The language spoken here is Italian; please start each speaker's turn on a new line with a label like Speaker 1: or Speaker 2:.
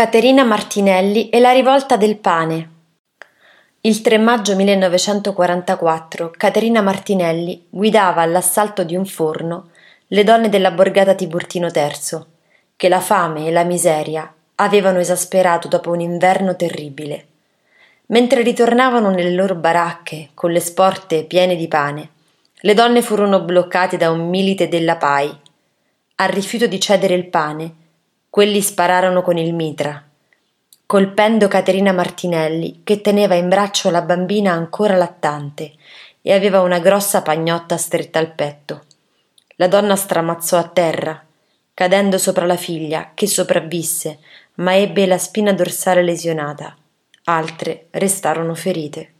Speaker 1: Caterina Martinelli e la rivolta del pane. Il 3 maggio 1944 Caterina Martinelli guidava all'assalto di un forno le donne della borgata Tiburtino III, che la fame e la miseria avevano esasperato dopo un inverno terribile. Mentre ritornavano nelle loro baracche con le sporte piene di pane, le donne furono bloccate da un milite della PAI. Al rifiuto di cedere il pane, quelli spararono con il mitra, colpendo Caterina Martinelli, che teneva in braccio la bambina ancora lattante e aveva una grossa pagnotta stretta al petto. La donna stramazzò a terra, cadendo sopra la figlia, che sopravvisse, ma ebbe la spina dorsale lesionata. Altre restarono ferite.